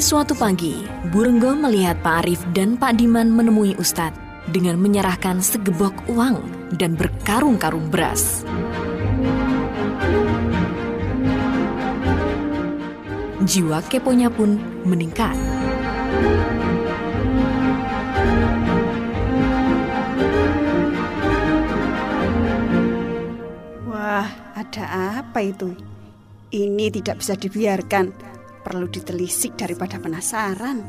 Suatu pagi, Burenggo melihat Pak Arif dan Pak Diman menemui Ustadz dengan menyerahkan segebok uang dan berkarung-karung beras. Jiwa keponya pun meningkat. Wah, ada apa itu? Ini tidak bisa dibiarkan. Perlu ditelisik daripada penasaran.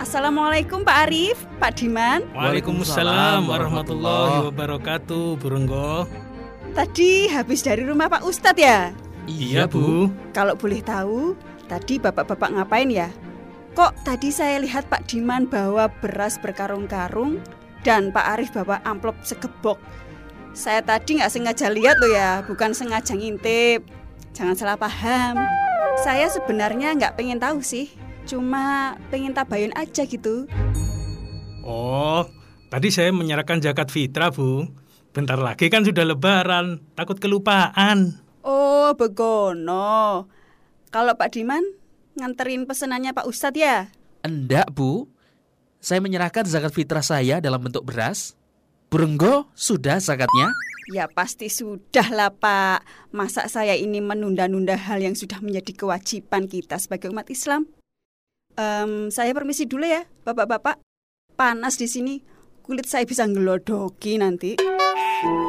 Assalamualaikum Pak Arif, Pak Diman. Waalaikumsalam warahmatullahi wabarakatuh, Burunggo. Tadi habis dari rumah Pak Ustadz ya? Iya, Bu. Kalau boleh tahu, tadi bapak-bapak ngapain ya? Kok tadi saya lihat Pak Diman bawa beras berkarung-karung dan Pak Arif bawa amplop segebok. Saya tadi nggak sengaja lihat loh ya, bukan sengaja ngintip. Jangan salah paham. Saya sebenarnya nggak pengen tahu sih, cuma pengen tabayun aja gitu. Oh, tadi saya menyerahkan zakat fitrah, Bu. Bentar lagi kan sudah lebaran, takut kelupaan. Oh, begono. Kalau Pak Diman nganterin pesenannya Pak Ustadz ya? Enggak, Bu. Saya menyerahkan zakat fitrah saya dalam bentuk beras. Burenggo sudah zakatnya? Ya pasti sudah lah Pak. Masa saya ini menunda-nunda hal yang sudah menjadi kewajiban kita sebagai umat Islam? Em, saya permisi dulu ya, bapak-bapak. Panas di sini, kulit saya bisa ngelodoki nanti. Sesampainya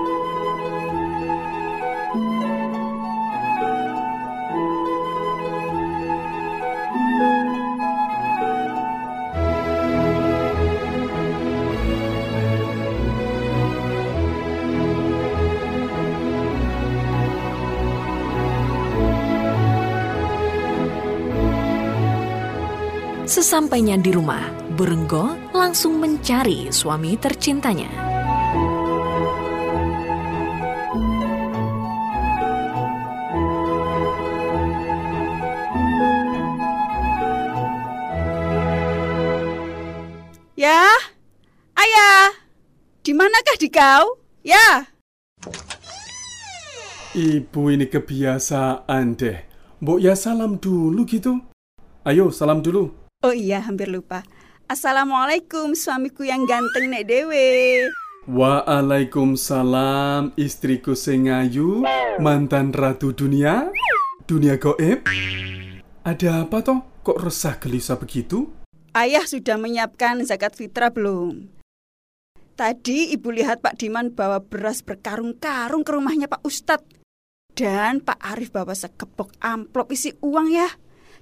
di rumah, Burenggo langsung mencari suami tercintanya. Ya, ayah, di manakah dikau? Ya, Ibu ini kebiasaan deh. Mbok ya salam dulu gitu. Ayo salam dulu. oh iya hampir lupa. Assalamualaikum suamiku yang ganteng nek dewe. Waalaikumsalam istriku sing ayu, mantan ratu dunia, dunia goib. Ada apa toh? Kok resah gelisah begitu? Ayah sudah menyiapkan zakat fitrah belum? Tadi ibu lihat Pak Diman bawa beras berkarung-karung ke rumahnya Pak Ustadz. Dan Pak Arif bawa sekepok amplop isi uang ya.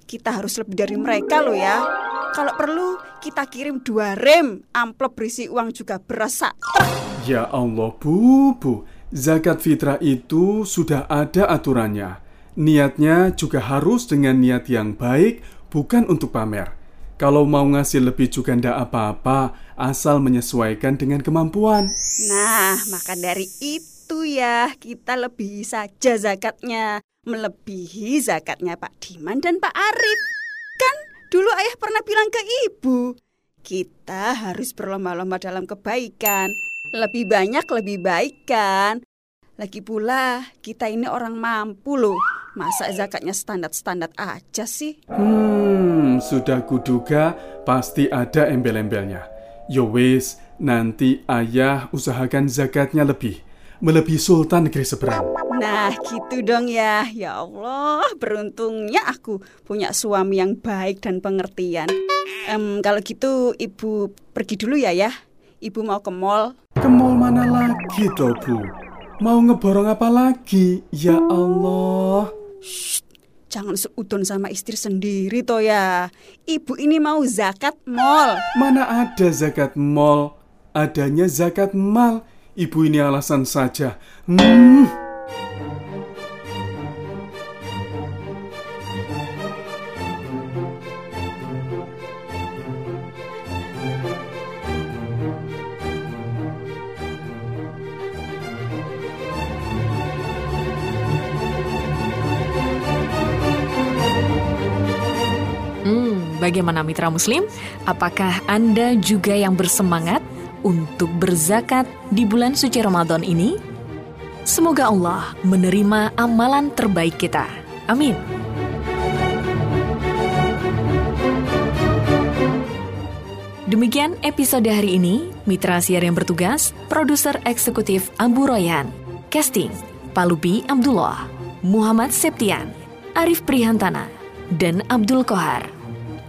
Kita harus lebih dari mereka loh ya. Kalau perlu kita kirim dua rem amplop berisi uang juga beras sak truk. Ya Allah, Bu, Bu. Zakat fitrah itu sudah ada aturannya. Niatnya juga harus dengan niat yang baik, bukan untuk pamer. Kalau mau ngasih lebih juga ndak apa-apa, asal menyesuaikan dengan kemampuan. Nah, maka dari itu ya kita lebih saja zakatnya. Melebihi zakatnya Pak Diman dan Pak Arif. Kan dulu ayah pernah bilang ke ibu, kita harus berlomba-lomba dalam kebaikan. Lebih banyak lebih baik kan? Lagi pula kita ini orang mampu loh. Masa zakatnya standar-standar aja sih? Hmm, sudah kuduga pasti ada embel-embelnya. Yo wis, nanti ayah usahakan zakatnya lebih. Melebihi sultan negeri seberang. Nah gitu dong ya Ya Allah beruntungnya aku punya suami yang baik dan pengertian Em, Kalau gitu ibu pergi dulu ya ya Ibu mau ke mall Ke mall mana lagi toh, Bu? Mau ngeborong apa lagi? Ya Allah. Jangan seudon sama istri sendiri toh ya Ibu ini mau zakat mall Mana ada zakat mall? Adanya zakat mal. Ibu ini alasan saja. Hmm. Bagaimana mitra muslim? Apakah Anda juga yang bersemangat untuk berzakat di bulan suci Ramadan ini? Semoga Allah menerima amalan terbaik kita. Amin. Demikian episode hari ini, Mitra Siar yang bertugas, Produser Eksekutif Abu Royan, Casting, Palubi Abdullah, Muhammad Septian, Arif Prihantana, dan Abdul Kohar.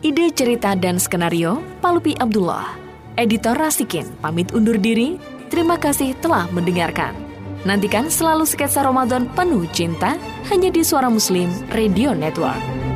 Ide cerita dan skenario, Palupi Abdullah. Editor Rasikin, pamit undur diri. Terima kasih telah mendengarkan. Nantikan selalu sketsa Ramadan penuh cinta hanya di Suara Muslim Radio Network.